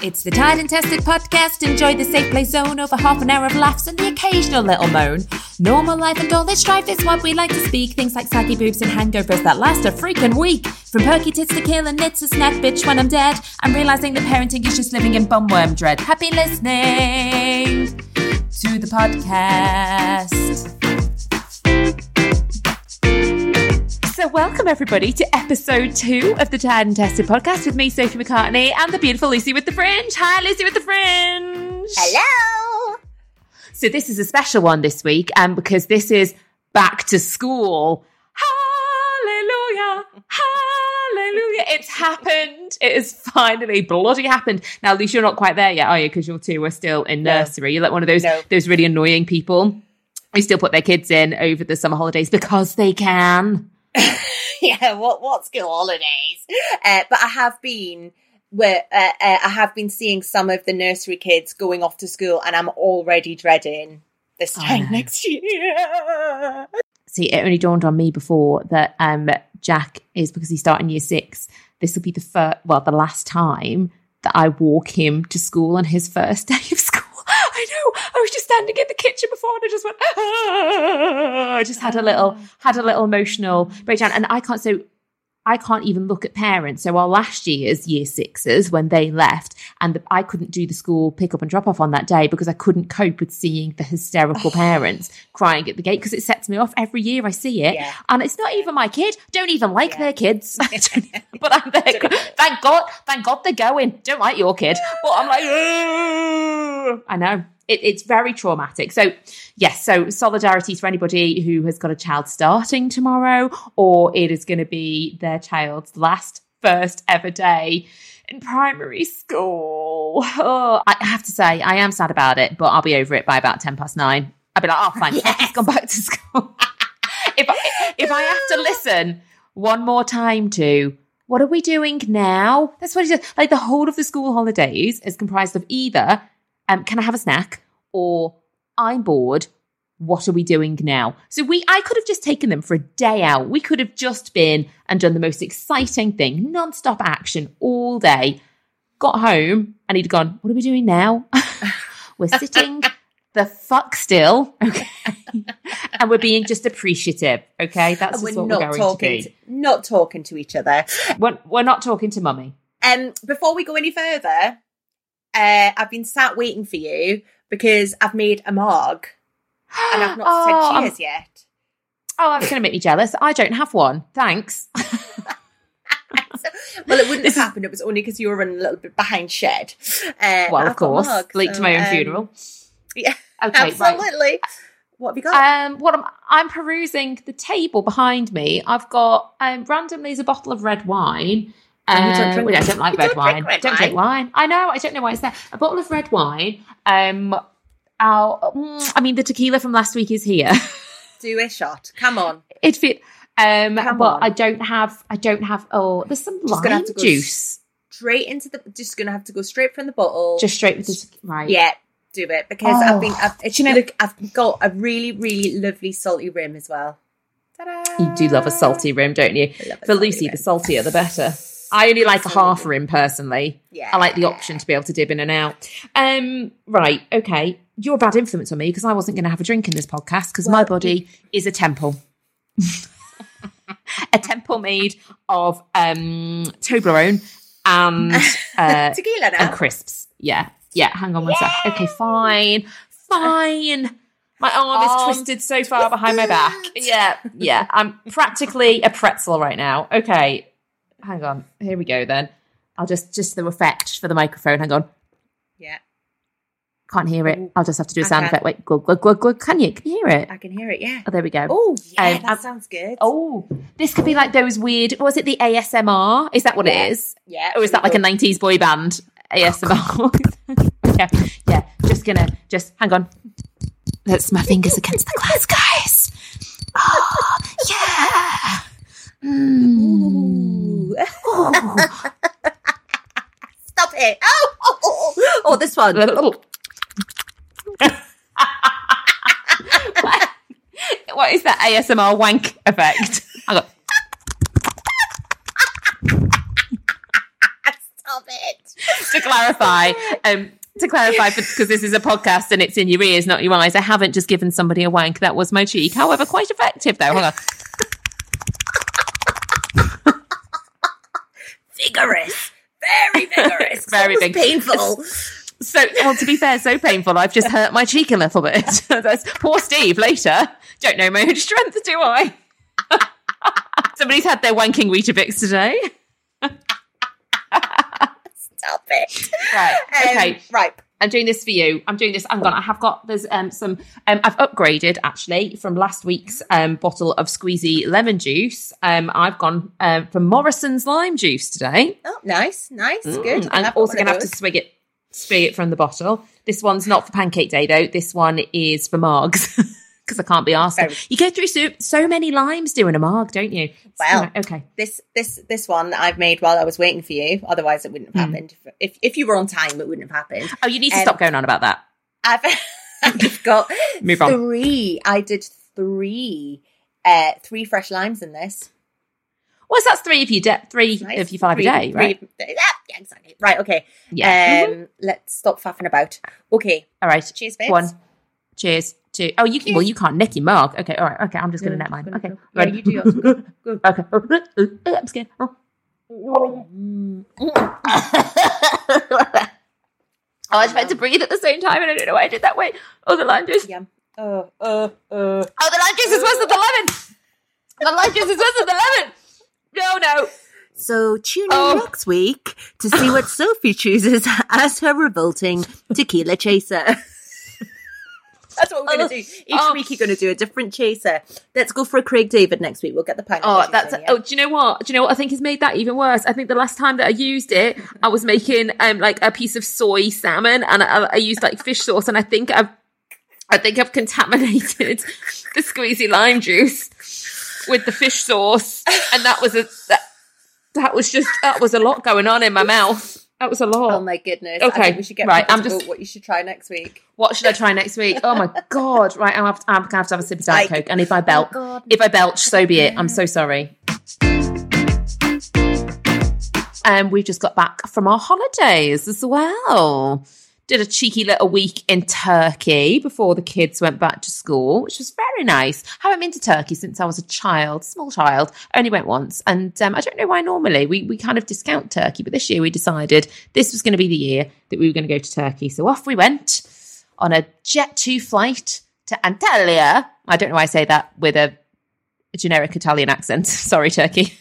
It's the Tired and Tested podcast. Enjoy the safe play zone over half an hour of laughs and the occasional little moan. Normal life and all this strife is what we like to speak. Things like saggy boobs and hangovers that last a freaking week. From perky tits to kill and knits a snack bitch when I'm dead. I'm realizing that parenting is just living in bumworm dread. Happy listening to the podcast. So, welcome everybody to episode two of the Tired and Tested podcast with me, Sophie McCartney, and the beautiful Lucy with the Fringe. Hi, Lucy with the Fringe. Hello. So, this is a special one this week, um, because this is back to school. Hallelujah! Hallelujah! It's happened. It has finally bloody happened. Now, Lucy, you're not quite there yet, are you? Because your two are still in No. nursery. You're like one of those No. those really annoying people who still put their kids in over the summer holidays because they can. yeah, what what school holidays? Uh, but I have been where uh, uh, I have been seeing some of the nursery kids going off to school, and I'm already dreading this time know. next year. see, it only dawned on me before that um, Jack is because he's starting year six. This will be the first, well, the last time that I walk him to school on his first day of school. I know. I was just standing in the kitchen before, and I just went. "Ah." I just had a little, had a little emotional breakdown, and I can't. So I can't even look at parents. So our last year's year sixes, when they left, and the, I couldn't do the school pick up and drop off on that day because I couldn't cope with seeing the hysterical parents crying at the gate because it sets me off every year. I see it, Yeah. and it's not even my kid. Don't even like Yeah. their kids, I don't even- but I'm there. Thank God, thank God they're going. Don't like your kid, but I'm like, "Ugh." I know. It, it's very traumatic. So, yes, so solidarity for anybody who has got a child starting tomorrow, or it is going to be their child's last, first ever day in primary school. Oh, I have to say, I am sad about it, but I'll be over it by about 10 past nine. I'll be like, oh, fine, Yes. he's gone back to school. if, I, if I have to listen one more time to, what are we doing now? That's what it is. Like the whole of the school holidays is comprised of either, um, can I have a snack? Or I'm bored. What are we doing now? So we, I could have just taken them for a day out. We could have just been and done the most exciting thing, non-stop action all day. Got home and he'd gone, what are we doing now? we're sitting the fuck still, okay? and we're being just appreciative, okay? That's we're what not we're going talking, to to, not talking to each other. We're, we're not talking to mummy. Um, before we go any further, uh, I've been sat waiting for you because I've made a marg and I've not Oh, said I'm- cheers yet. Oh, that's going to make me jealous. I don't have one. Thanks. Well, it wouldn't have happened. It was only because you were running a little bit behind shed. Uh, well, of course, marg, late to my own um, funeral. Yeah, Okay, right. absolutely. What have you got? Um, what I'm, I'm perusing the table behind me. I've got um, randomly is a bottle of red wine. Oh, don't Um, well, I don't like red don't wine. red don't drink wine. I know. I don't know why it's there. A bottle of red wine. Um, I'll, mm, I mean, the tequila from last week is here. Do a shot. Come on. it fit. Um, Come but on. I don't have. I don't have. Oh, there's some Just lime have to go juice. Straight into the. Just gonna have to go straight from the bottle. Just straight with the right. yeah. Do it because Oh. I've been. I've, you know- look, I've got a really, really lovely salty rim as well. Ta-da! You do love a salty rim, don't you? I love a For Lucy, rim. the saltier the better. I only like a Absolutely. half rim personally. Yeah. I like the option to be able to dip in and out. Um, right, okay. You're a bad influence on me because I wasn't going to have a drink in this podcast because my Well, body is a temple. a temple made of um, Toblerone and uh, Tequila now. and crisps. Yeah, yeah. Hang on one sec. Okay, fine, fine. My arm is twisted so far behind my back. Yeah, yeah. I'm practically a pretzel right now. Okay, hang on. Here we go then. I'll just just the effect for the microphone. Hang on. Yeah. Can't hear it. I'll just have to do a I sound can. effect. Wait, glug, glug, glug, glug. Can you? Can you hear it? I can hear it. Yeah. Oh, there we go. Oh yeah, Um, that I've- sounds good. Oh, this could be like those weird. Was it the ASMR? Is that what Yeah. it is? yeah. Or is that like a '90s boy band ASMR? yeah, yeah. Just gonna just hang on. That's my fingers against the glass, guys. Oh. Mm. Ooh. Stop it! Oh, oh, oh, oh. oh, this one. what is that ASMR wank effect? Stop it! to clarify, um, to clarify, because this is a podcast and it's in your ears, not your eyes. I haven't just given somebody a wank. That was my cheek. However, quite effective though. Hold on. Vigorous, very vigorous, Very big. painful. So, well, to be fair, so painful. I've just hurt my cheek a little bit. That's poor Steve. Later, don't know my own strength, do I? Somebody's had their wanking Weetabix today. Stop it! Right. Um, Okay. right. I'm doing this for you. I'm doing this. I'm gonna. I have got there's um some. Um, I've upgraded actually from last week's um bottle of squeezy lemon juice. Um, I've gone um for Morrison's lime juice today. Oh, nice, nice, good. Mm, I'm also gonna have to swig it, swig it from the bottle. This one's not for Pancake Day though. This one is for Margs because I can't be asked. You go through so so many limes doing a Marg, don't you? Well, Right, okay. This this this one I've made while I was waiting for you. Otherwise, it wouldn't have Hmm. happened. If if you were on time, it wouldn't have happened. Oh, you need to Um, stop going on about that. I've, I've got Move on. three. I did three, uh, three fresh limes in this. Well, that's three of you de- three Nice. if you five Three- a day, right? Yeah, yeah, exactly. Right. Okay. Yeah. Um, let's stop faffing about. Okay. All right. Cheers, babes. One. Cheers. Two. Oh, you can. Well, you can't nick your mark. Okay. All right. Okay. I'm just going to net mine. Okay. Yeah, Ready? you do yours. Go, go. Okay. I'm scared. Oh. oh, I was trying to breathe at the same time, and I don't know why I did that way. Oh, the lime juice. Yum. Oh, uh, uh. Oh, the lime juice is worse than the lemon. The lime juice is worse than the lemon. No, no. So tune in Oh. next week to see what Sophie chooses as her revolting tequila chaser. That's what we're going to do. Each Oh. week you're going to do a different chaser. Let's go for a Craig David next week. We'll get the pineapple. Oh, that's. yeah? Oh, do you know what? Do you know what I think has made that even worse? I think the last time that I used it, I was making um like a piece of soy salmon, and I, I used like fish sauce, and I think I've, I think I've contaminated the squeezy lime juice with the fish sauce, and that was a that, that was just that was a lot going on in my mouth. That was a lot. Oh my goodness. Okay, we should get right, I'm just- what you should try next week. What should I try next week? Oh my god! Right, I'm, have to, I'm gonna have to have a sip of Diet Coke, and if I oh belch, Oh, if I belch, so be it. I'm so sorry. And we've just got back from our holidays as well. Did a cheeky little week in Turkey before the kids went back to school, which was very nice. Haven't been to Turkey since I was a child, small child. Only went once, and um, I don't know why. Normally, we we kind of discount Turkey, but this year we decided this was going to be the year that we were going to go to Turkey. So off we went on a Jet 2 flight to Antalya. I don't know why I say that with a generic Italian accent. Sorry, Turkey.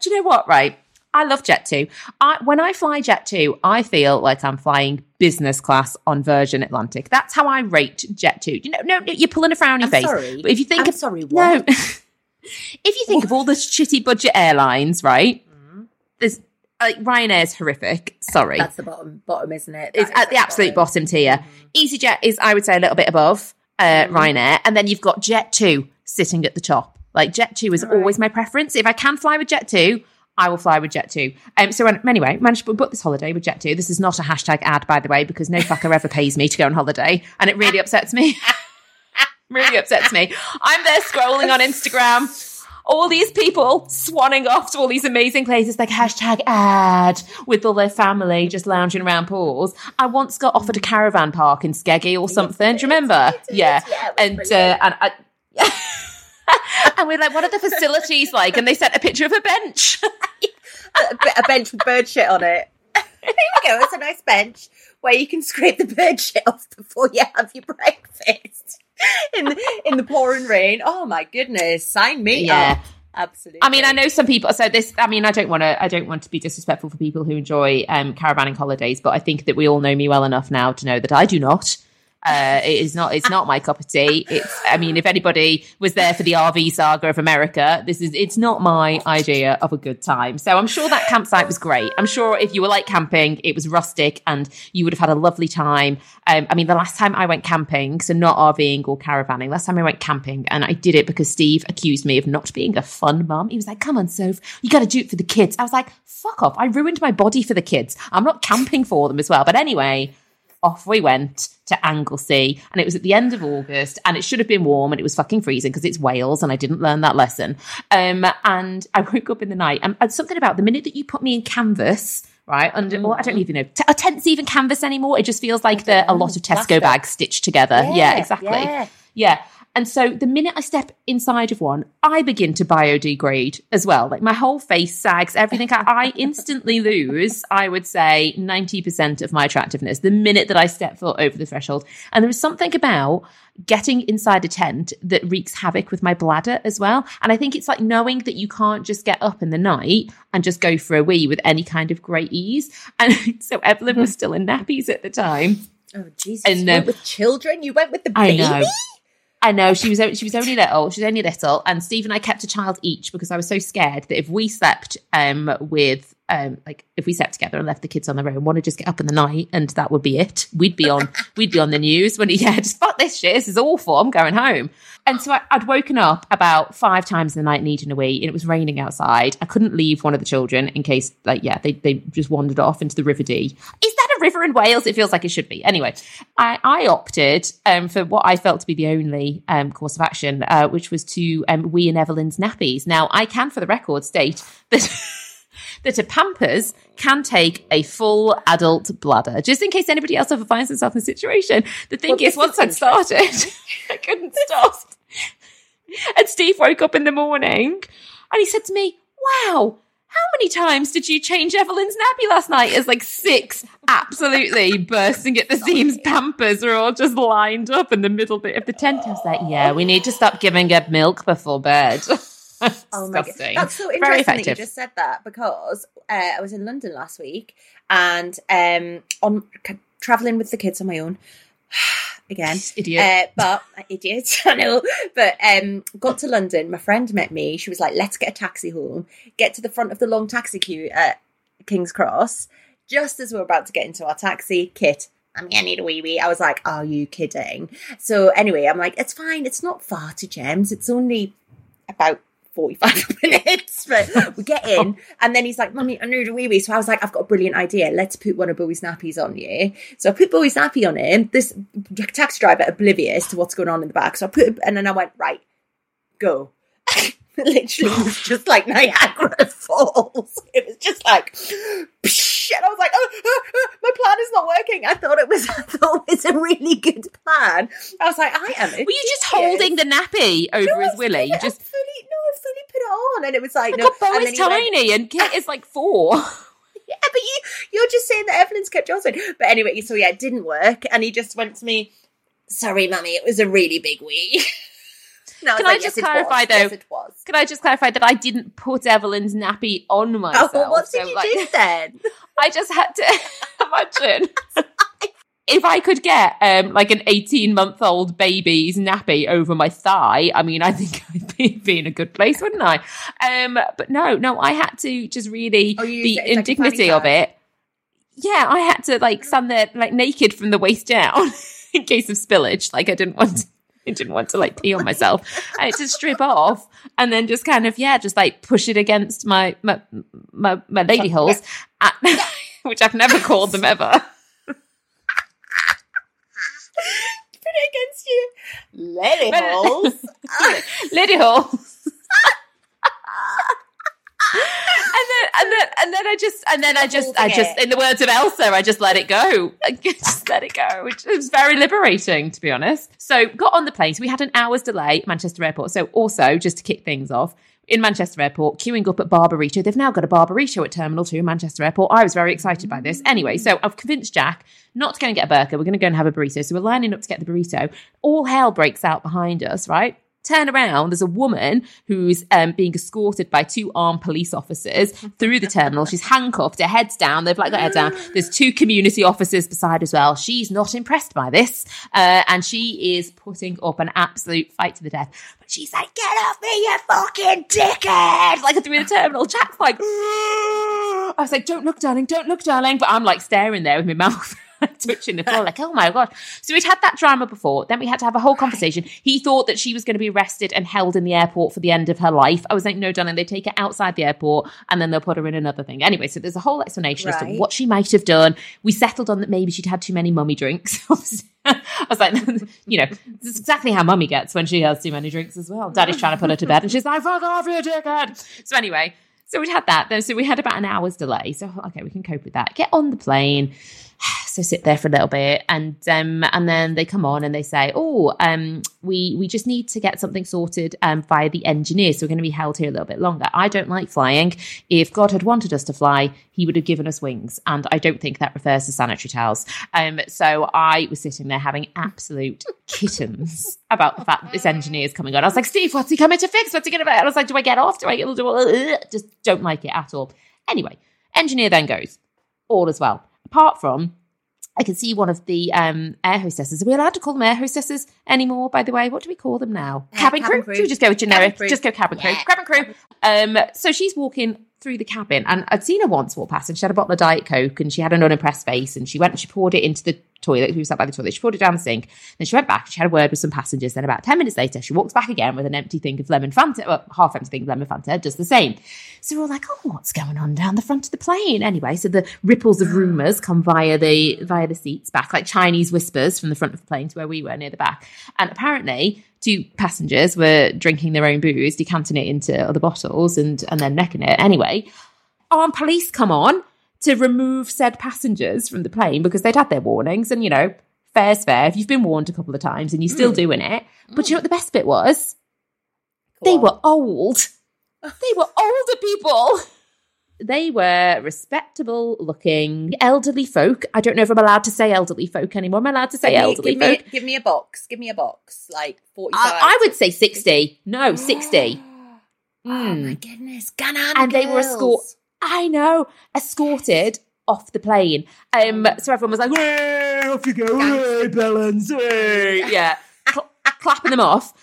Do you know what, right? I love Jet 2. I, when I fly Jet 2, I feel like I'm flying business class on Virgin Atlantic. That's how I rate Jet 2. You know, no, no you're pulling a frowny I'm face. sorry. But if you think I'm of sorry, no, if you think of all the shitty budget airlines, right? Mm-hmm. There's like Ryanair's horrific. Sorry, That's the bottom, bottom, isn't it? it's That is at the absolute bottom tier. Mm-hmm. EasyJet is, I would say, a little bit above uh, mm-hmm. Ryanair, and then you've got Jet Two sitting at the top. Like Jet Two is Right. always my preference. If I can fly with Jet Two, I will fly with Jet Two. Um, so anyway, managed to book this holiday with Jet Two. This is not a hashtag ad, by the way, because no fucker ever pays me to go on holiday, and it really upsets me. really upsets me. I'm there scrolling on Instagram. All these people swanning off to all these amazing places like hashtag ad with all their family just lounging around pools. I once got offered a caravan park in Skeggy or something. Do you remember? Yeah. Yeah, And uh, and I, and we're like, what are the facilities like? And they sent a picture of a bench. a, bench with bird shit on it. There we go. It's a nice bench where you can scrape the bird shit off before you have your breakfast in the, in the pouring rain. Oh my goodness! Sign me yeah. up. Absolutely. I mean, I know some people. So this, I mean, I don't want to. I don't want to be disrespectful for people who enjoy um, caravanning holidays, but I think that we all know me well enough now to know that I do not. Uh, it is not. It's not my cup of tea. It's. I mean, if anybody was there for the RV saga of America, this is. It's not my idea of a good time. So I'm sure that campsite was great. I'm sure if you were like camping, it was rustic and you would have had a lovely time. Um, I mean, the last time I went camping, so not RVing or caravanning, last time I went camping, and I did it because Steve accused me of not being a fun mum. He was like, "Come on, Soph, you got to do it for the kids." I was like, "Fuck off! I ruined my body for the kids. I'm not camping for them as well." But anyway off we went to Anglesey and it was at the end of August and it should have been warm and it was fucking freezing because it's Wales and I didn't learn that lesson. Um, and I woke up in the night and, and, something about the minute that you put me in canvas, right? Under, well, I don't even know, t- are tents even canvas anymore? It just feels like they're a lot of Tesco bags stitched together. Yeah, yeah exactly. Yeah. yeah. And so the minute I step inside of one, I begin to biodegrade as well. Like my whole face sags, everything. I, I instantly lose, I would say, 90% of my attractiveness the minute that I step foot over the threshold. And there was something about getting inside a tent that wreaks havoc with my bladder as well. And I think it's like knowing that you can't just get up in the night and just go for a wee with any kind of great ease. And so Evelyn was still in nappies at the time. Oh Jesus! And, you went uh, with children. You went with the baby. I know. I know she was she was only little. She was only little, and Steve and I kept a child each because I was so scared that if we slept um, with um, like if we slept together and left the kids on their own, one would just get up in the night and that would be it. We'd be on we'd be on the news when he yeah, just fuck this shit. This is awful. I'm going home. And so I, would woken up about five times in the night needing a wee, and it was raining outside. I couldn't leave one of the children in case, like, yeah, they, they just wandered off into the River Dee. Is river in Wales? It feels like it should be. Anyway, I, I opted um, for what I felt to be the only um, course of action, uh, which was to um, wee in Evelyn's nappies. Now, I can, for the record, state that. that a Pampers can take a full adult bladder, just in case anybody else ever finds themselves in a situation. The thing well, is, once I'd started, I couldn't stop. And Steve woke up in the morning and he said to me, Wow, how many times did you change Evelyn's nappy last night? As like six absolutely bursting at the seams Pampers are all just lined up in the middle bit of the tent. I was like, Yeah, we need to stop giving her milk before bed. oh my god, that's so interesting that you just said that because uh, I was in London last week and um, on traveling with the kids on my own. again. Idiot. Uh, but idiot, I know. But um, got to London. My friend met me. She was like, "Let's get a taxi home." Get to the front of the long taxi queue at King's Cross. Just as we are about to get into our taxi, Kit, I'm gonna need a wee wee. I was like, "Are you kidding?" So anyway, I'm like, "It's fine. It's not far to Gems. It's only about 45 minutes. But we get oh. in, and then he's like, Mummy, I need a wee wee. So I was like, I've got a brilliant idea. Let's put one of Bowie's nappies on you. So I put Bowie's nappy on him. This taxi driver, oblivious to what's going on in the back. So I put it, and then I went, right, go. Literally, it was just like Niagara Falls. It was just like, and I was like, oh, oh, oh, my plan is not working. I thought it was, I thought it was a really good plan. I was like, I am. Were you just holding the nappy over no, his willy? Just fully, no, I fully put it on, and it was like, oh no. God, Bowie's tiny, went, and Kit is like four. Yeah, but you you're just saying that Evelyn's kept Johnson. But anyway, so yeah, it didn't work, and he just went to me. Sorry, mummy, it was a really big wee. No, can I, like, just yes, clarify though? Yes, it was. Can I just clarify that I didn't put Evelyn's nappy on oh, myself? Oh, what did so, you like, do then? I just had to imagine if I could get um, like an 18 month old baby's nappy over my thigh, I mean, I think I'd be, be in a good place, wouldn't I? Um, but no, no, I had to just really, oh, the indignity like of it. Yeah, I had to like stand there like naked from the waist down in case of spillage. Like I didn't want to I didn't want to like pee on myself. I had to strip off and then just kind of yeah, just like push it against my my my, my lady holes, at, which I've never called them ever. Put it against you, lady holes, lady holes and then and then and then I just and then I just I just in the words of Elsa, I just let it go. I just let it go, which was very liberating to be honest. So got on the plane. So we had an hour's delay at Manchester Airport. So also just to kick things off. In Manchester Airport, queuing up at Barburrito. They've now got a Barburrito at Terminal 2 in Manchester Airport. I was very excited by this. Anyway, so I've convinced Jack not to go and get a burger. We're going to go and have a burrito. So we're lining up to get the burrito. All hell breaks out behind us, right? Turn around. There's a woman who's um, being escorted by two armed police officers through the terminal. She's handcuffed, her head's down. They've like got her down. There's two community officers beside as well. She's not impressed by this, uh, and she is putting up an absolute fight to the death. But she's like, "Get off me, you fucking dickhead!" Like through the terminal. Jack's like, I was like, "Don't look, darling. Don't look, darling." But I'm like staring there with my mouth. Twitching the floor, like, oh my god. So we'd had that drama before. Then we had to have a whole conversation. He thought that she was going to be arrested and held in the airport for the end of her life. I was like, no, darling, they take her outside the airport and then they'll put her in another thing. Anyway, so there's a whole explanation as to what she might have done. We settled on that maybe she'd had too many mummy drinks. I was like, you know, this is exactly how mummy gets when she has too many drinks as well. Daddy's trying to put her to bed and she's like, fuck off, you dickhead. So anyway, so we'd had that. Then So we had about an hour's delay. So okay, we can cope with that. Get on the plane. So sit there for a little bit, and um, and then they come on and they say, "Oh, um, we we just need to get something sorted um, via the engineer, so we're going to be held here a little bit longer." I don't like flying. If God had wanted us to fly, He would have given us wings, and I don't think that refers to sanitary towels. Um, so I was sitting there having absolute kittens about the fact that this engineer is coming on. I was like, "Steve, what's he coming to fix? What's he going to?" I was like, "Do I get off? Do I get? Do I, just don't like it at all." Anyway, engineer then goes, all as well. Apart from I can see one of the um, air hostesses. Are we allowed to call them air hostesses anymore, by the way? What do we call them now? Uh, cabin, cabin crew? crew. Should we just go with generic? Just go cabin crew. Yeah. Cabin crew. Um, so she's walking through the cabin, and I'd seen her once walk past, and she had a bottle of Diet Coke, and she had an unimpressed face, and she went and she poured it into the toilet. We sat by the toilet. She poured it down the sink. Then she went back. She had a word with some passengers. Then about 10 minutes later, she walks back again with an empty thing of lemon Fanta, well, half empty thing of lemon Fanta, does the same. So we're all like, oh, what's going on down the front of the plane? Anyway, so the ripples of rumours come via the via the seats back, like Chinese whispers from the front of the plane to where we were near the back. And apparently, two passengers were drinking their own booze, decanting it into other bottles, and and then necking it. Anyway, armed police come on to remove said passengers from the plane because they'd had their warnings, and you know, fair's fair. If you've been warned a couple of times and you're still mm. doing it, but you know what the best bit was? Go They were old. They were older people. They were respectable looking elderly folk. I don't know if I'm allowed to say elderly folk anymore. Am I allowed to say Give me, elderly give, me, folk? give me a box. Give me a box. Like 45. I, I would say 60. No, 60. Oh Mm. my goodness. Banana And they were girls. escort- I know, escorted off the plane. Um, so everyone was like, "Way, off you go, way, Bellens, way." yeah, cl- clapping them off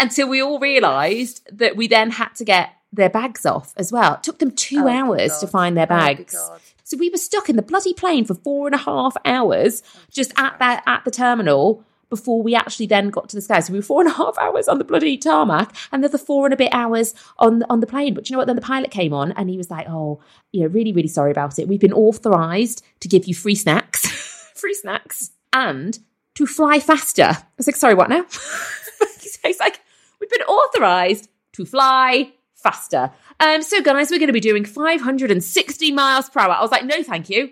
until we all realised that we then had to get their bags off as well. It took them two Oh, hours to find their Oh, bags. God. So we were stuck in the bloody plane for four and a half hours just at that at the terminal before we actually then got to the sky. So we were four and a half hours on the bloody tarmac and then the four and a bit hours on on the plane. But you know what? Then the pilot came on and he was like, "Oh, you know, really, really sorry about it. We've been authorized to give you free snacks, free snacks, and to fly faster." I was like, "Sorry, what now?" He's like, "We've been authorized to fly." Faster. Um, so guys, we're going to be doing 560 miles per hour. I was like, no, thank you.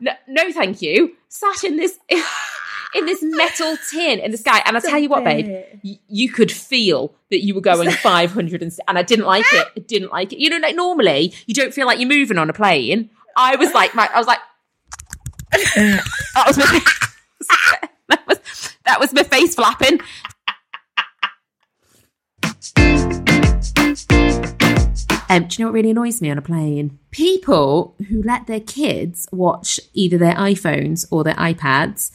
No, no, thank you. Sat in this in this metal tin in the sky, and I tell you what, babe, y- you could feel that you were going 500 and, and I didn't like it. I didn't like it. You know, like normally you don't feel like you're moving on a plane. I was like, my, I was like, that was my, that was that was my face flapping. Um, do you know what really annoys me on a plane? People who let their kids watch either their iPhones or their iPads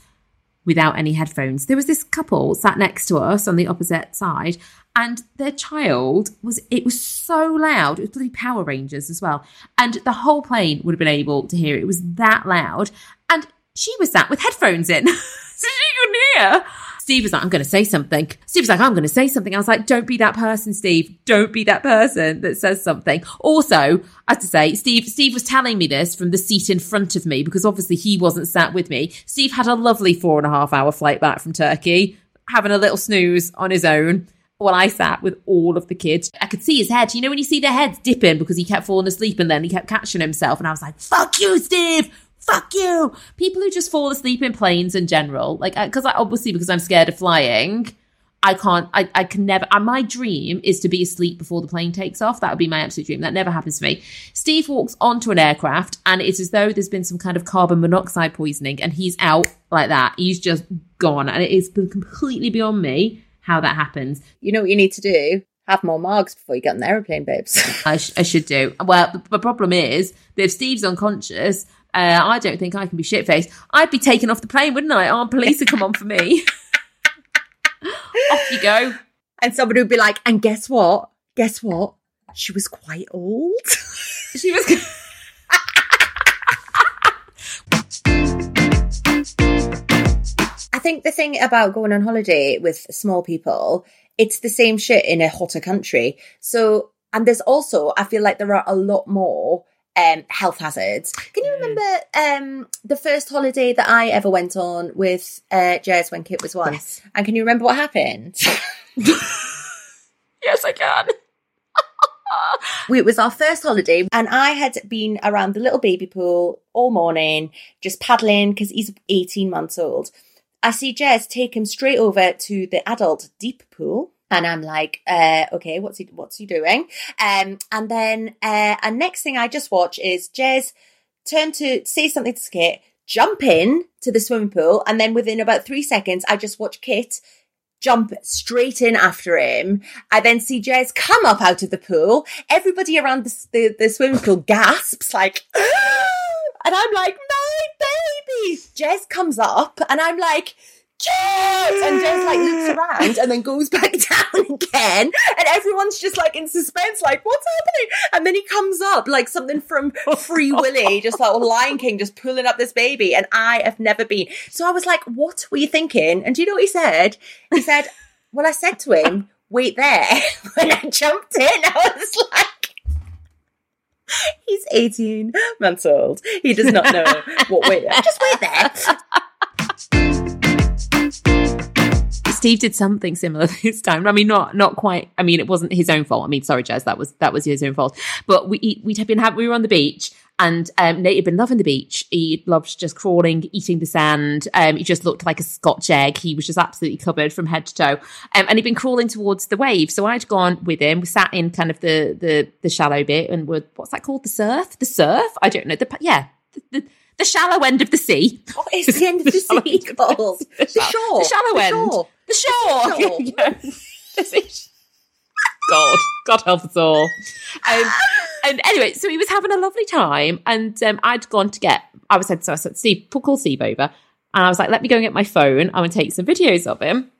without any headphones. There was this couple sat next to us on the opposite side, and their child was it was so loud. It was bloody Power Rangers as well, and the whole plane would have been able to hear it. It was that loud, and she was sat with headphones in, so she couldn't hear. Steve was like, I'm going to say something. Steve was like, I'm going to say something. I was like, don't be that person, Steve. Don't be that person that says something. Also, I have to say, Steve, Steve was telling me this from the seat in front of me because obviously he wasn't sat with me. Steve had a lovely four and a half hour flight back from Turkey, having a little snooze on his own. While I sat with all of the kids, I could see his head. You know, when you see their heads dipping because he kept falling asleep and then he kept catching himself. And I was like, fuck you, Steve fuck you. People who just fall asleep in planes in general, like, uh, because I obviously because I'm scared of flying, I can't. I, I can never. And my dream is to be asleep before the plane takes off. That would be my absolute dream. That never happens to me. Steve walks onto an aircraft, and it's as though there's been some kind of carbon monoxide poisoning, and he's out like that. He's just gone, and it is completely beyond me how that happens. You know what you need to do? Have more margs before you get on the aeroplane, babes. I, sh- I should do. Well, the, the problem is that if Steve's unconscious, uh, I don't think I can be shit faced. I'd be taken off the plane, wouldn't I? Armed police would come on for me. off you go. and somebody would be like, and guess what? Guess what? She was quite old. She was. I think the thing about going on holiday with small people, it's the same shit in a hotter country. So, and there's also, I feel like there are a lot more um, health hazards. Can you remember um, the first holiday that I ever went on with uh, Jez when Kit was one? Yes. And can you remember what happened? yes, I can. It was our first holiday and I had been around the little baby pool all morning, just paddling because he's 18 months old. I see Jez take him straight over to the adult deep pool. And I'm like, uh, okay, what's he, what's he doing? Um, and then, uh, and next thing I just watch is Jez turn to say something to Kit, jump in to the swimming pool. And then within about three seconds, I just watch Kit jump straight in after him. I then see Jez come up out of the pool. Everybody around the, the, the swimming pool gasps like, and I'm like, my baby. Jez comes up and I'm like, And Jez like looks around and then goes back down again. And everyone's just like in suspense, like, what's happening? And then he comes up like something from Free Willy, just like Lion King, just pulling up this baby. And I have never been. So I was like, what were you thinking? And do you know what he said? He said, well, I said to him, wait there. When I jumped in, I was like, he's 18 months old. He does not know what wait. Just wait there. Steve did something similar this time. I mean, not not quite. I mean, it wasn't his own fault. I mean, sorry, Jez, that was that was his own fault. But we we'd have been we were on the beach. And um, Nate had been loving the beach. He loved just crawling, eating the sand. Um, he just looked like a Scotch egg. He was just absolutely covered from head to toe. Um, and he'd been crawling towards the wave. So I'd gone with him. We sat in kind of the the the shallow bit, and we're what's that called? The surf? The surf? I don't know. The yeah, the, the, the shallow end of the sea. What is the end of the shallow sea called? The shallow- shore. the shallow end. shore. The. This is- God, God help us all. Um, and anyway, so he was having a lovely time, and um, I'd gone to get. I was said, so I said, Steve, call Steve over, and I was like, let me go and get my phone. I'm to take some videos of him.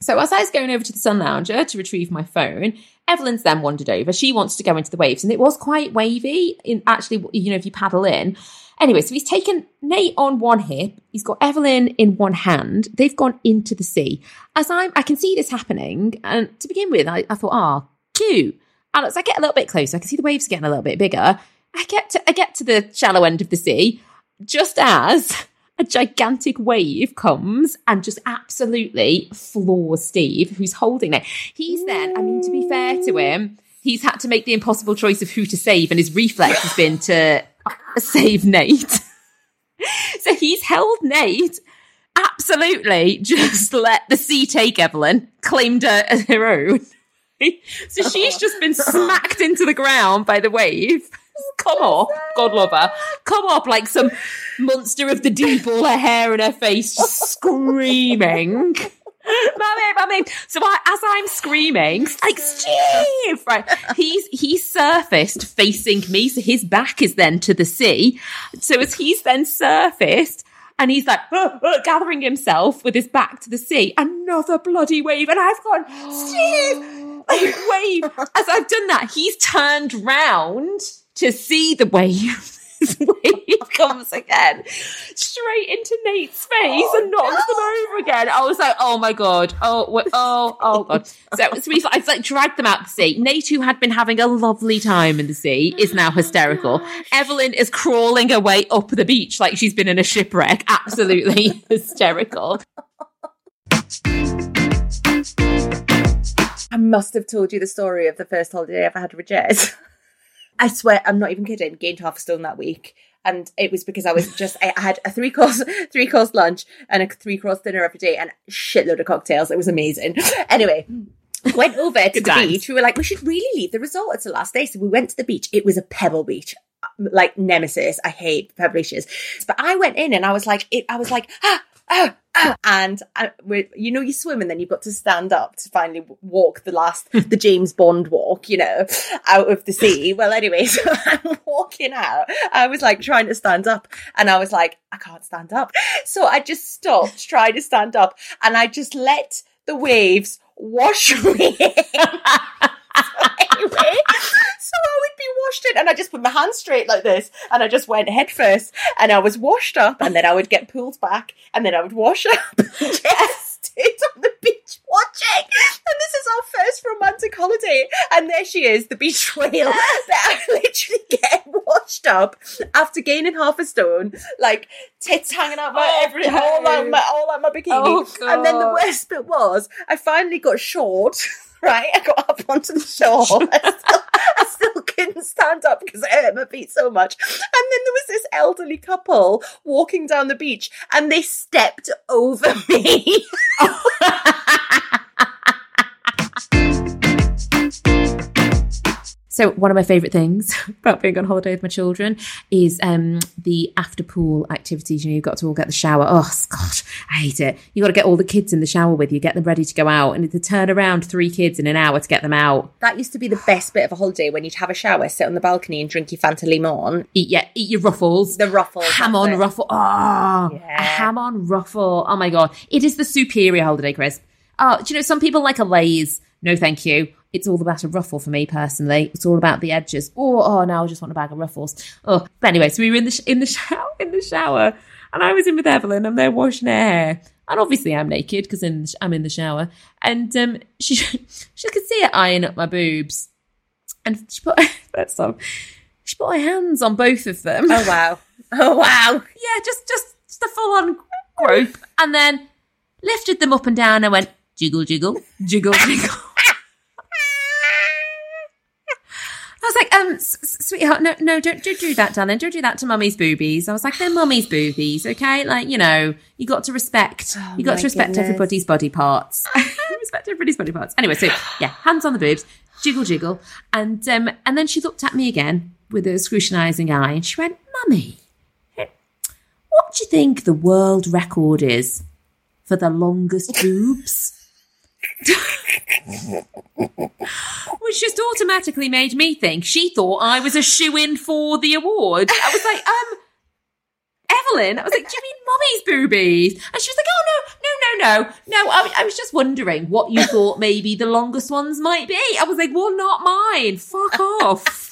So as I was going over to the Sun Lounger to retrieve my phone, Evelyn's then wandered over. She wants to go into the waves, and it was quite wavy. In actually, you know, if you paddle in. Anyway, so he's taken Nate on one hip. He's got Evelyn in one hand. They've gone into the sea. As I'm, I can see this happening, and to begin with, I, I thought, ah, cute. And as I get a little bit closer, I can see the waves getting a little bit bigger. I get to, I get to the shallow end of the sea, just as a gigantic wave comes and just absolutely floors Steve, who's holding it. He's then, I mean, to be fair to him, he's had to make the impossible choice of who to save, and his reflex has been to save Nate. so he's held Nate, absolutely just let the sea take Evelyn, claimed her as her own. so she's just been smacked into the ground by the wave. Come up, God love her. Come up like some monster of the deep, all her hair and her face just screaming. Mummy, mummy. So I, as I'm screaming, like Steve, right? He's he's surfaced facing me, so his back is then to the sea. So as he's then surfaced, and he's like gathering himself with his back to the sea, another bloody wave, and I've gone, Steve, like wave. As I've done that, he's turned round to see the wave. Wave comes again straight into Nate's face oh, and knocks them over again. I was like, oh my god, oh, oh, oh god. So, so we, I like dragged them out to sea. Nate, who had been having a lovely time in the sea, is now oh, hysterical. Evelyn is crawling her way up the beach like she's been in a shipwreck, absolutely hysterical. I must have told you the story of the first holiday I ever had with Jez. I swear, I'm not even kidding. Gained half a stone that week, and it was because I was just I had a three course three course lunch and a three course dinner every day and a shitload of cocktails. It was amazing. Anyway. Went over to the times. beach. We were like, we should really leave the resort. It's the last day. So we went to the beach. It was a pebble beach. like nemesis. I hate publishers. But I went in and I was like, it, I was like, ah, and uh, I, you know, you swim and then you've got to stand up to finally walk the last, the James Bond walk, you know, out of the sea. Well, anyway, so I'm walking out. I was like trying to stand up and I was like, I can't stand up. So I just stopped trying to stand up and I just let the waves wash me. Anyway, so I would be washed in, and I just put my hands straight like this, and I just went head first, and I was washed up, and then I would get pulled back, and then I would wash up, just on the beach watching. And this is our first romantic holiday, and there she is, the beach whale, that I literally get washed up after gaining half a stone, like tits hanging out my Oh, every all out my all out my bikini, Oh, and then the worst bit was I finally got short. Right, I got up onto the shore. I still, couldn't stand up because it hurt my feet so much. And then there was this elderly couple walking down the beach, and they stepped over me. So one of my favourite things about being on holiday with my children is um, the after pool activities. You know, you've got to all get the shower. Oh gosh, I hate it. You've got to get all the kids in the shower with you, get them ready to go out, and to turn around three kids in an hour to get them out. That used to be the best bit of a holiday when you'd have a shower, sit on the balcony, and drink your Fanta Limon. Eat yeah, eat your ruffles. The ruffles. ham on it. ruffle. Oh, Yeah. a ham on ruffle. Oh my god, it is the superior holiday, Chris. Oh, do you know some people like a Lay's? No, thank you. It's all about a ruffle for me personally. It's all about the edges. Oh, oh, now I just want a bag of ruffles. Oh, but anyway, so we were in the sh- in the shower in the shower, and I was in with Evelyn, and they're washing her hair. And obviously, I'm naked because in, I'm in the shower, and um, she she could see it eyeing up my boobs, and she put that's on. She put her hands on both of them. Oh wow! Oh wow! Yeah, just just just a full on group, and then lifted them up and down and went jiggle jiggle jiggle jiggle. I was like, um, sweetheart, no, no, don't, don't do that, darling. Don't do that to mummy's boobies. I was like, they're mummy's boobies, okay? Like, you know, you got to respect, Oh you got to respect goodness. everybody's body parts. respect everybody's body parts. Anyway, so yeah, hands on the boobs, jiggle jiggle, and um, and then she looked at me again with a scrutinising eye, and she went, "Mummy, what do you think the world record is for the longest boobs?" Which just automatically made me think she thought I was a shoe in for the award. I was like, um, Evelyn, I was like, do you mean mommy's boobies? And she was like, oh no, no, no, no, no. I, I was just wondering what you thought maybe the longest ones might be. I was like, well, not mine. Fuck off.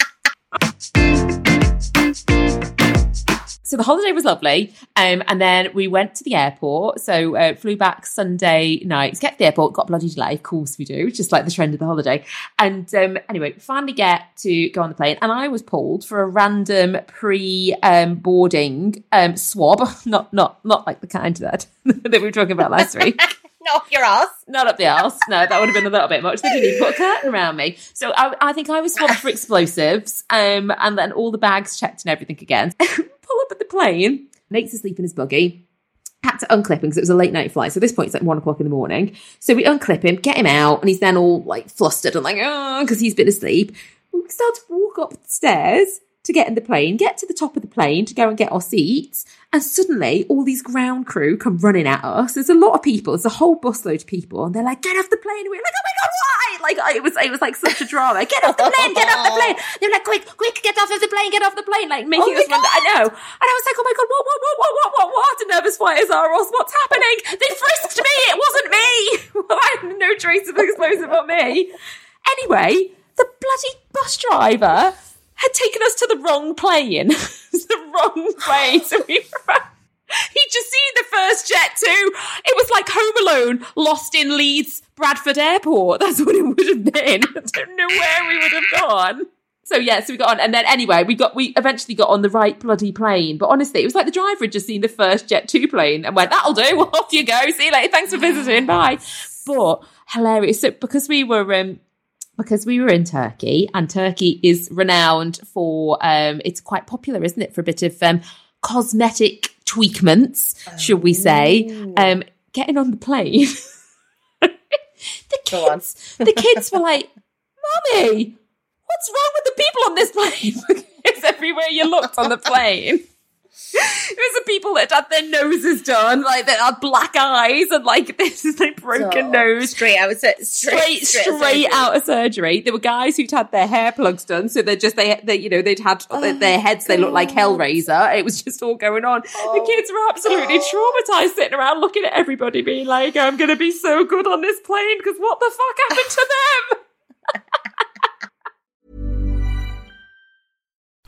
So the holiday was lovely, um, and then we went to the airport. So uh, flew back Sunday night. Get to the airport, got bloody delay. Of course we do, just like the trend of the holiday. And um, anyway, finally get to go on the plane, and I was pulled for a random pre-boarding um, swab. Not not not like the kind that that we were talking about last week. No, your ass. Not up the ass. No, that would have been a little bit much. They didn't even put a curtain around me. So I, I think I was swabbed for explosives, um, and then all the bags checked and everything again. Pull up at the plane. Nate's asleep in his buggy. Had to unclip him because it was a late night flight. So at this point, it's like one o'clock in the morning. So we unclip him, get him out, and he's then all like flustered and like, ah, oh, because he's been asleep. We start to walk up the stairs to get in the plane, get to the top of the plane to go and get our seats. And suddenly, all these ground crew come running at us. There's a lot of people. There's a whole busload of people, and they're like, "Get off the plane!" And we're like, "Oh my god, why?" Like it was, it was like such a drama. Get off the plane! Get off the plane! They're like, "Quick, quick, get off of the plane! Get off the plane!" Like making Oh us run. I know. And I was like, "Oh my god, what, what, what, what, what, what, what?" The nervous fighters are us. What's happening? They frisked me. It wasn't me. I had no trace of explosive on me. Anyway, the bloody bus driver had taken us to the wrong plane. the wrong plane. So we were. He'd just seen the first Jet Two. It was like Home Alone, lost in Leeds Bradford Airport. That's what it would have been. I don't know where we would have gone. So yeah, so we got on, and then anyway, we got we eventually got on the right bloody plane. But honestly, it was like the driver had just seen the first Jet Two plane and went, "That'll do. Off you go. See you later. Thanks for visiting. Bye." But hilarious. So because we were um, because we were in Turkey, and Turkey is renowned for um, it's quite popular, isn't it, for a bit of um, cosmetic tweakments, should we say? Um, getting on the plane, the kids, the kids were like, "Mummy, what's wrong with the people on this plane?" eyes everywhere you looked on the plane. It was the people that had their noses done, like they had black eyes and like this is like broken So, nose. Straight out of sur- Straight, straight, of surgery. out of surgery. There were guys who'd had their hair plugs done, so they're just they, they you know, they'd had their- their heads. They looked like Hellraiser. It was just all going on. The oh. kids were absolutely traumatized, sitting around looking at everybody, being like, "I'm going to be so good on this plane because what the fuck happened to them?"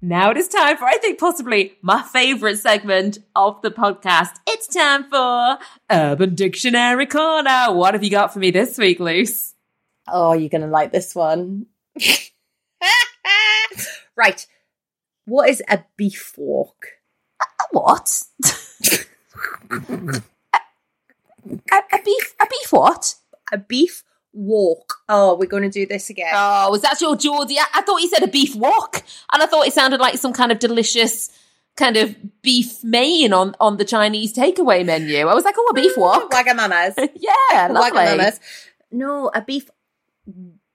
Now it is time for, I think, possibly my favorite segment of the podcast. It's time for Urban Dictionary Corner. What have you got for me this week, Luce? Oh, you're going to like this one. right. What is a beef walk? A what? a, a beef? A beef what? A beef walk. Oh, we're going to do this again. Oh, was that your Geordie? I, I thought you said a beef walk, and I thought it sounded like some kind of delicious kind of beef main on on the Chinese takeaway menu. I was like, oh, a beef walk. Wagamamas. yeah, lovely. Wagamamas. No, a beef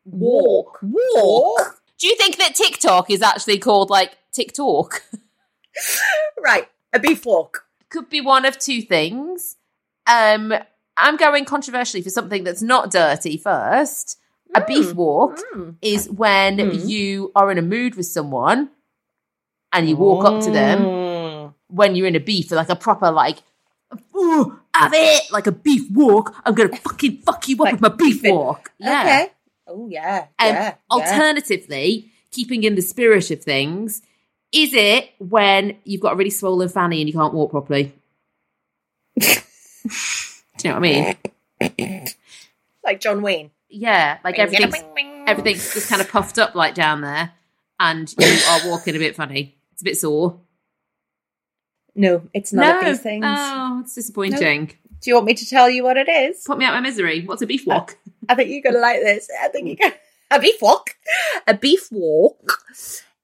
walk. Walk. Do you think that TikTok is actually called like TikTok? Right. A beef walk. Could be one of two things. Um, I'm going controversially for something that's not dirty first. A beef walk is when you are in a mood with someone and you walk up to them Mm. when you're in a beef, like a proper like, ooh, have it, like a beef walk. I'm gonna fucking fuck you up Like with my beef beefing. walk. Yeah. Okay. Oh, yeah. Um, yeah. yeah. Alternatively, keeping in the spirit of things, is it when you've got a really swollen fanny and you can't walk properly? Do you know what I mean? Like John Wayne. Yeah, like everything's everything's just kind of puffed up like down there, and you are walking a bit funny. It's a bit sore. No, it's not of these things. Oh, it's disappointing. Do you want me to tell you what it is? Put me out my misery. What's a beef walk? I think you're gonna like this. I think you're gonna a beef walk. A beef walk.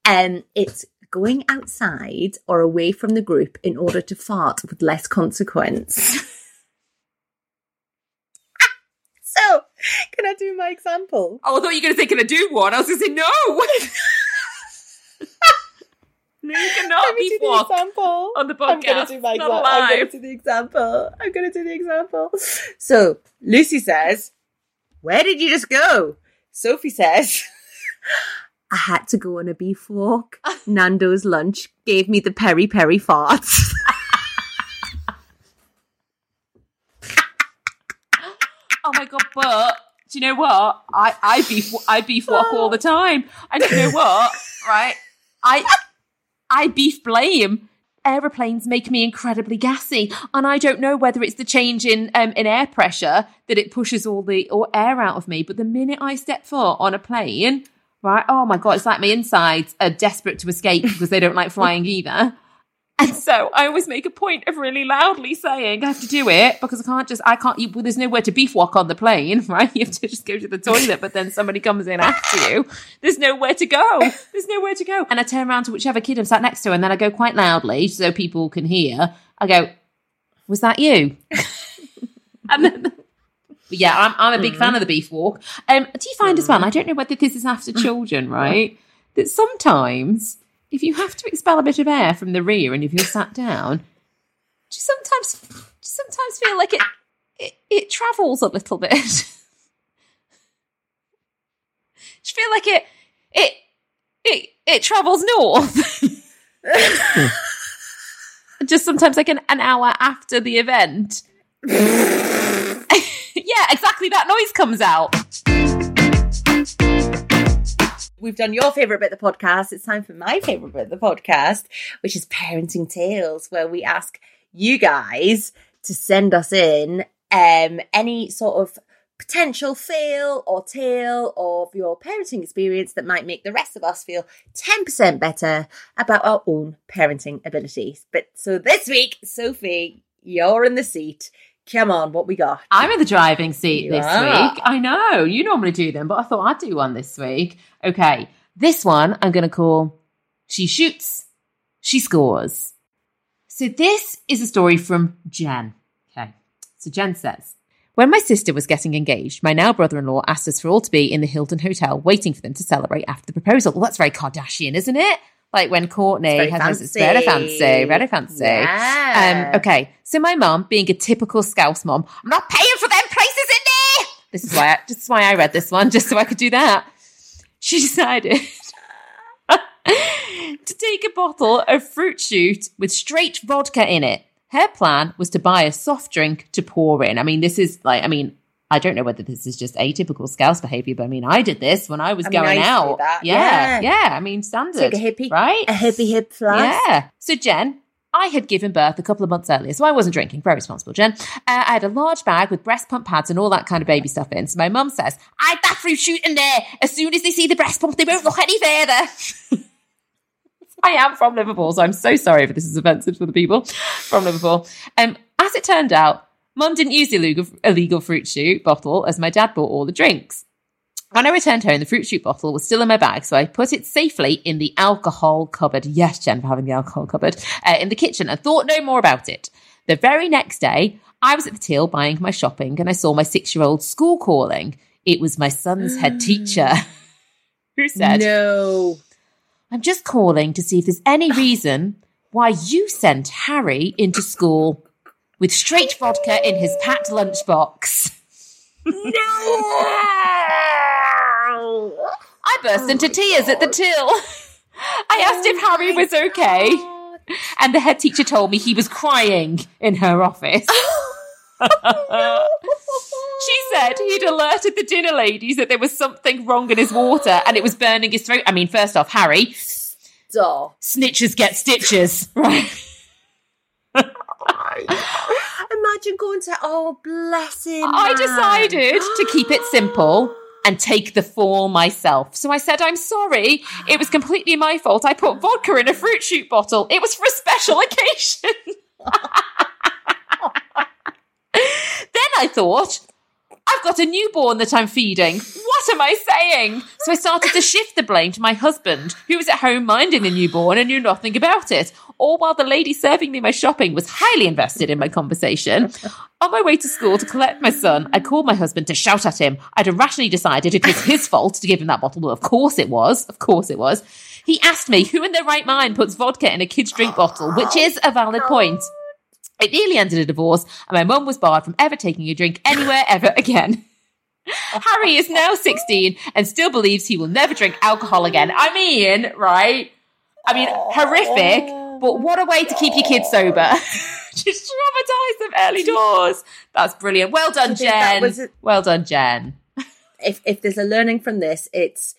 Um it's going outside or away from the group in order to fart with less consequence. so can I do my example? Oh, I thought you were going to say, "Can I do one?" I was going to say, "No." no, you cannot do the example. on the I'm gonna do my It's not example. I'm gonna do the example. I'm gonna do the example. So Lucy says, Where did you just go? Sophie says, I had to go on a beef walk. Nando's lunch gave me the peri peri farts. Oh my god! But do you know what? I I beef I beef walk all the time. And you know what? Right? I I beef blame. Aeroplanes make me incredibly gassy, and I don't know whether it's the change in um, in air pressure that it pushes all the or air out of me. But the minute I step foot on a plane, right? Oh my god, it's like my insides are desperate to escape because they don't like flying either. And so I always make a point of really loudly saying I have to do it because I can't just I can't. You, well, there's nowhere to beef walk on the plane, right? You have to just go to the toilet, but then somebody comes in after you. There's nowhere to go. There's nowhere to go. And I turn around to whichever kid I'm sat next to, and then I go quite loudly so people can hear. I go, "Was that you?" and then. Yeah, I'm, I'm a big fan of the beef walk. Um, do you find as well? I don't know whether this is after children, right? That sometimes if you have to expel a bit of air from the rear and if you're sat down, do you sometimes do you sometimes feel like it it, it travels a little bit. you feel like it it it it travels north? Just sometimes like an, an hour after the event. yeah, exactly. That noise comes out. We've done your favourite bit of the podcast. It's time for my favourite bit of the podcast, which is Parenting Tales, where we ask you guys to send us in um, any sort of potential fail or tale of your parenting experience that might make the rest of us feel 10% better about our own parenting abilities. But so this week, Sophie, you're in the seat. Come on, what we got? I'm in the driving seat You this are. week. I know. You normally do them, but I thought I'd do one this week. Okay. This one I'm going to call She Shoots, She Scores. So this is a story from Jen. Okay. So Jen says, when my sister was getting engaged, my now brother in law asked us for all to be in the Hilton Hotel waiting for them to celebrate after the proposal. Well, that's very Kardashian, isn't it? Like when Courtney It's very has it's very fancy. fancy, very fancy. Yeah. Um, okay, so my mom, being a typical Scouse mom, I'm not paying for them places in there. This is why, I, this is why I read this one, just so I could do that. She decided to take a bottle of fruit shoot with straight vodka in it. Her plan was to buy a soft drink to pour in. I mean, this is like, I mean, I don't know whether this is just atypical Scouse behavior, but I mean, I did this when I was I mean, I going used out. Yeah, yeah. yeah. I mean, standard, Take a hippie, right? A hippie hip flask. Yeah. So Jen, I had given birth a couple of months earlier, so I wasn't drinking. Very responsible, Jen. Uh, I had a large bag with breast pump pads and all that kind of baby stuff in. So my mum says, "I'd fruit shoot in there. As soon as they see the breast pump, they won't look any further." I am from Liverpool, so I'm so sorry if this is offensive for the people from Liverpool. Um, as it turned out, Mum didn't use the illegal, illegal fruit shoot bottle as my dad bought all the drinks. When I returned home, the fruit shoot bottle was still in my bag, so I put it safely in the alcohol cupboard. Yes, Jen, for having the alcohol cupboard uh, in the kitchen and thought no more about it. The very next day, I was at the till buying my shopping and I saw my six year old school calling. It was my son's head teacher who said, No. I'm just calling to see if there's any reason why you sent Harry into school with straight vodka in his packed lunchbox. no! I burst into tears at the till. I asked if Harry was okay, and the head teacher told me he was crying in her office. She said he'd alerted the dinner ladies that there was something wrong in his water and it was burning his throat. I mean, first off, Harry, Duh. snitches get stitches, right? Imagine going to, oh, bless him. I man. decided to keep it simple and take the fall myself. So I said, I'm sorry. It was completely my fault. I put vodka in a fruit shoot bottle. It was for a special occasion. then I thought, I've got a newborn that I'm feeding. What am I saying? So I started to shift the blame to my husband, who was at home minding the newborn and knew nothing about it. All while the lady serving me my shopping was highly invested in my conversation. On my way to school to collect my son, I called my husband to shout at him. I'd irrationally decided it was his fault to give him that bottle. Well, of course it was. Of course it was. He asked me who in their right mind puts vodka in a kid's drink bottle, which is a valid point. It nearly ended a divorce, and my mum was barred from ever taking a drink anywhere ever again. Harry is now 16 and still believes he will never drink alcohol again. I mean, right? I mean, horrific, but what a way to keep your kids sober. Just traumatize them early doors. That's brilliant. Well done, Do you think that Jen. it? Well done, Jen. If, if there's a learning from this, it's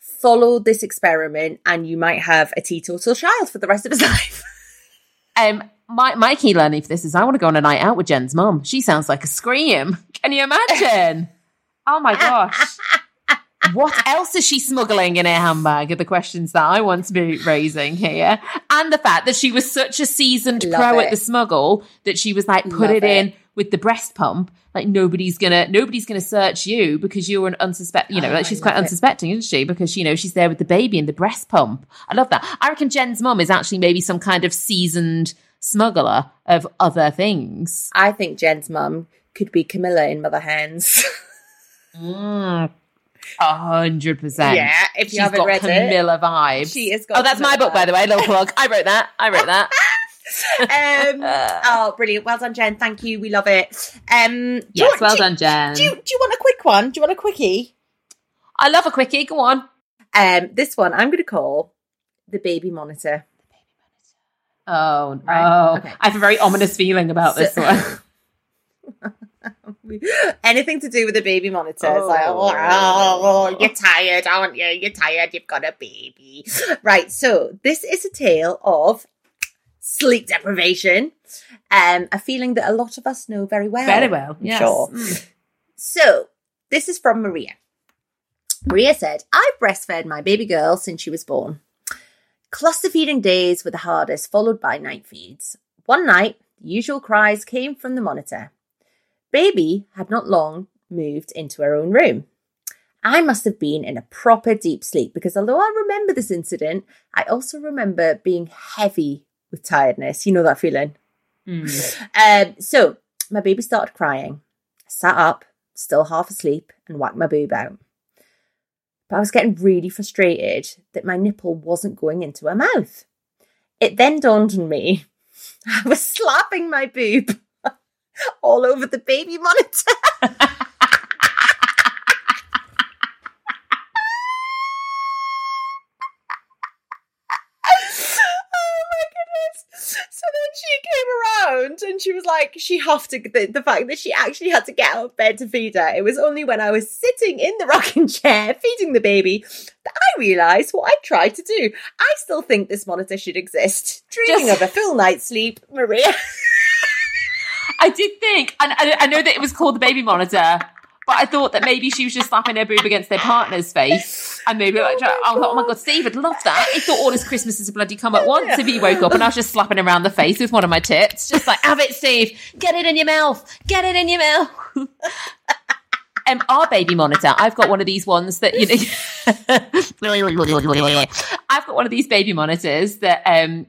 follow this experiment and you might have a teetotal child for the rest of his life. Um, my, my key learning for this is I want to go on a night out with Jen's mum. She sounds like a scream. Can you imagine? oh my gosh. What else is she smuggling in her handbag? Are the questions that I want to be raising here. And the fact that she was such a seasoned Love pro it. at the smuggle that she was like, put Love it, in it. with the breast pump. Like nobody's gonna nobody's gonna search you because you're an unsuspect you know, Oh, like she's quite unsuspecting, isn't she? Because you know, she's there with the baby and the breast pump. I love that. I reckon Jen's mum is actually maybe some kind of seasoned smuggler of other things. I think Jen's mum could be Camilla in Mother Hands. Mm, A hundred percent. Yeah, if you She's haven't got read it, Camilla vibes. she has got Oh, that's my book, by the way. Little plug. I wrote that. I wrote that. um, oh, brilliant. Well done, Jen. Thank you. We love it. Um, yes, want- well do, done, Jen. Do you, do you want a quick one? Do you want a quickie? I love a quickie. Go on. Um, this one I'm going to call the baby monitor. Oh, Right, oh. okay. I have a very ominous feeling about this one. Anything to do with a baby monitor. It's like, oh, you're tired, aren't you? You're tired. You've got a baby. Right. So this is a tale of sleep deprivation. Um, a feeling that a lot of us know very well. Very well. Yes. Sure. Mm. So this is from Maria. Maria said, I've breastfed my baby girl since she was born. Cluster feeding days were the hardest, followed by night feeds. One night, the usual cries came from the monitor. Baby had not long moved into her own room. I must have been in a proper deep sleep because although I remember this incident, I also remember being heavy with tiredness. You know that feeling? Mm. Um, so my baby started crying. I sat up, still half asleep, and whacked my boob out. But I was getting really frustrated that my nipple wasn't going into her mouth. It then dawned on me I was slapping my boob all over the baby monitor. oh my goodness. So then she came around and she was like, she huffed to the, the fact that she actually had to get out of bed to feed her. It was only when I was sitting in the rocking chair feeding the baby that I realised what I tried to do. I still think this monitor should exist. Dreaming Just- of a full night's sleep, Maria. I did think, and I, I know that it was called the baby monitor, but I thought that maybe she was just slapping her boob against their partner's face. And maybe like, I thought, oh my god, Steve would love that. He thought all his Christmases would bloody come at once if he woke up and I was just slapping around the face with one of my tits. Just like, have it, Steve. Get it in your mouth. Get it in your mouth. Um, our baby monitor, I've got one of these ones that, you know, I've got one of these baby monitors that, um,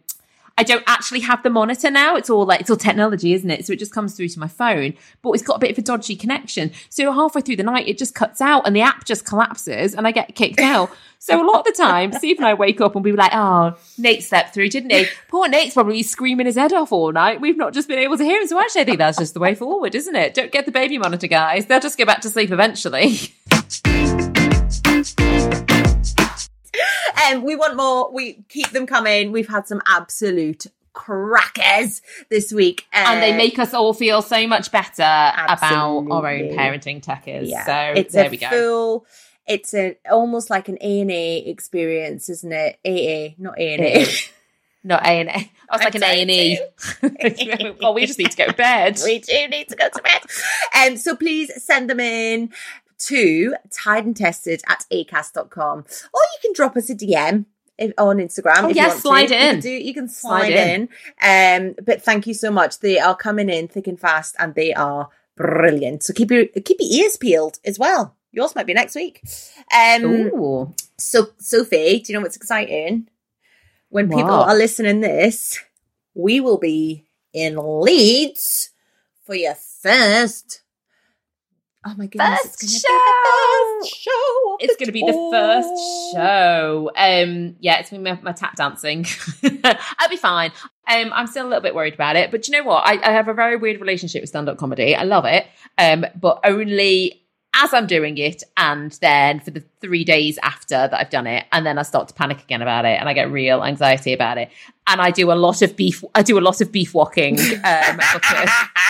I don't actually have the monitor now. It's all like it's all technology, isn't it? So it just comes through to my phone, but it's got a bit of a dodgy connection. So halfway through the night, it just cuts out and the app just collapses and I get kicked out. So a lot of the time, Steve and I wake up and we were like, "Oh, Nate slept through, didn't he? Poor Nate's probably screaming his head off all night. We've not just been able to hear him." So actually, I think that's just the way forward, isn't it? Don't get the baby monitor, guys. They'll just go back to sleep eventually. Um, we want more. We keep them coming. We've had some absolute crackers this week. and they Uh, make us all feel so much better about our own parenting techers. Yeah, So it's there we go. full. It's a almost like an A and A experience, isn't it? AA, not A and It A. is. Not A and A. I was like an A and E. Well, we just need to go to bed. We do need to go to bed. Um, so please send them in to Tired and Tested at acast.com. Or you can drop us a DM if, on Instagram. Oh, if yeah, you want slide to. You in. can, do, you can slide, Slide in. in. Um, but thank you so much. They are coming in thick and fast and they are brilliant. So keep your keep your ears peeled as well. Yours might be next week. Um, Ooh. so, Sophie, do you know what's exciting? When people are listening this, we will be in Leeds for your first. Oh my goodness! First it's show! gonna be the first show. It's going to be the first show. Um, yeah, it's going to be my, my tap dancing. I'll be fine. Um, I'm still a little bit worried about it, but you know what? I, I have a very weird relationship with stand-up comedy. I love it, um, but only as I'm doing it, and then for the three days after that I've done it, and then I start to panic again about it, and I get real anxiety about it, and I do a lot of beef. I do a lot of beef walking. Um,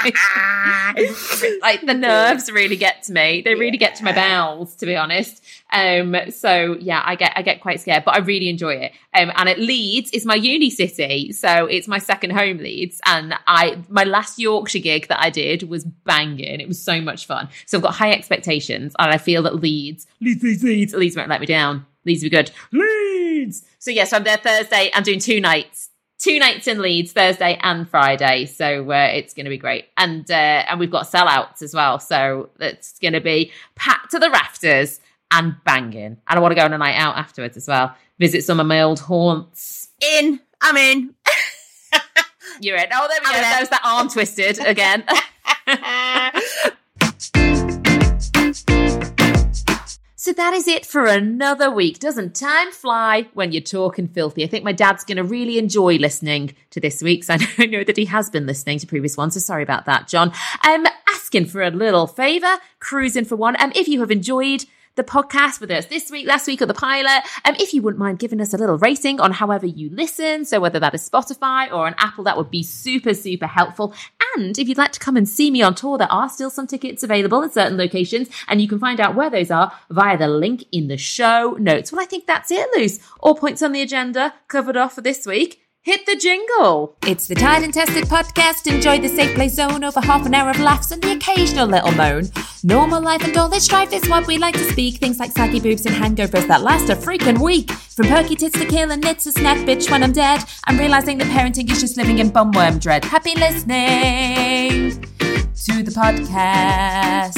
because like the nerves really get to me. They really get to my bowels, to be honest. Um, so yeah, I get I get quite scared, but I really enjoy it. Um, and it Leeds is my uni city, so it's my second home Leeds. And I my last Yorkshire gig that I did was banging. It was so much fun. So I've got high expectations, and I feel that Leeds, Leeds, Leeds, Leeds, Leeds won't let me down. Leeds will be good. Leeds. So yes, I'm there Thursday. I'm doing two nights two nights in Leeds, Thursday and Friday. So uh, it's going to be great, and uh, and we've got sellouts as well. So it's going to be packed to the rafters and banging. And I want to go on a night out afterwards as well. Visit some of my old haunts. In, I'm in. You're in. Oh, there we go. I'm in. There's that arm twisted again. So that is it for another week. Doesn't time fly when you're talking filthy? I think my dad's going to really enjoy listening to this week's. I know, that he has been listening to previous ones, so sorry about that, John. Um, asking for a little favour, cruising for one. Um, if you have enjoyed the podcast, whether it's this week, last week, or the pilot. Um, if you wouldn't mind giving us a little rating on however you listen, so whether that is Spotify or an Apple, that would be super, super helpful. And if you'd like to come and see me on tour, there are still some tickets available in certain locations, and you can find out where those are via the link in the show notes. Well, I think that's it, Luce. All points on the agenda covered off for this week. Hit the jingle. It's the Tired and Tested podcast. Enjoy the safe play zone over half an hour of laughs and the occasional little moan. Normal life and all this strife is what we like to speak. Things like saggy boobs and hangovers that last a freaking week. From perky tits to kill and knits a snack bitch when I'm dead. I'm realizing that parenting is just living in bumworm dread. Happy listening to the podcast.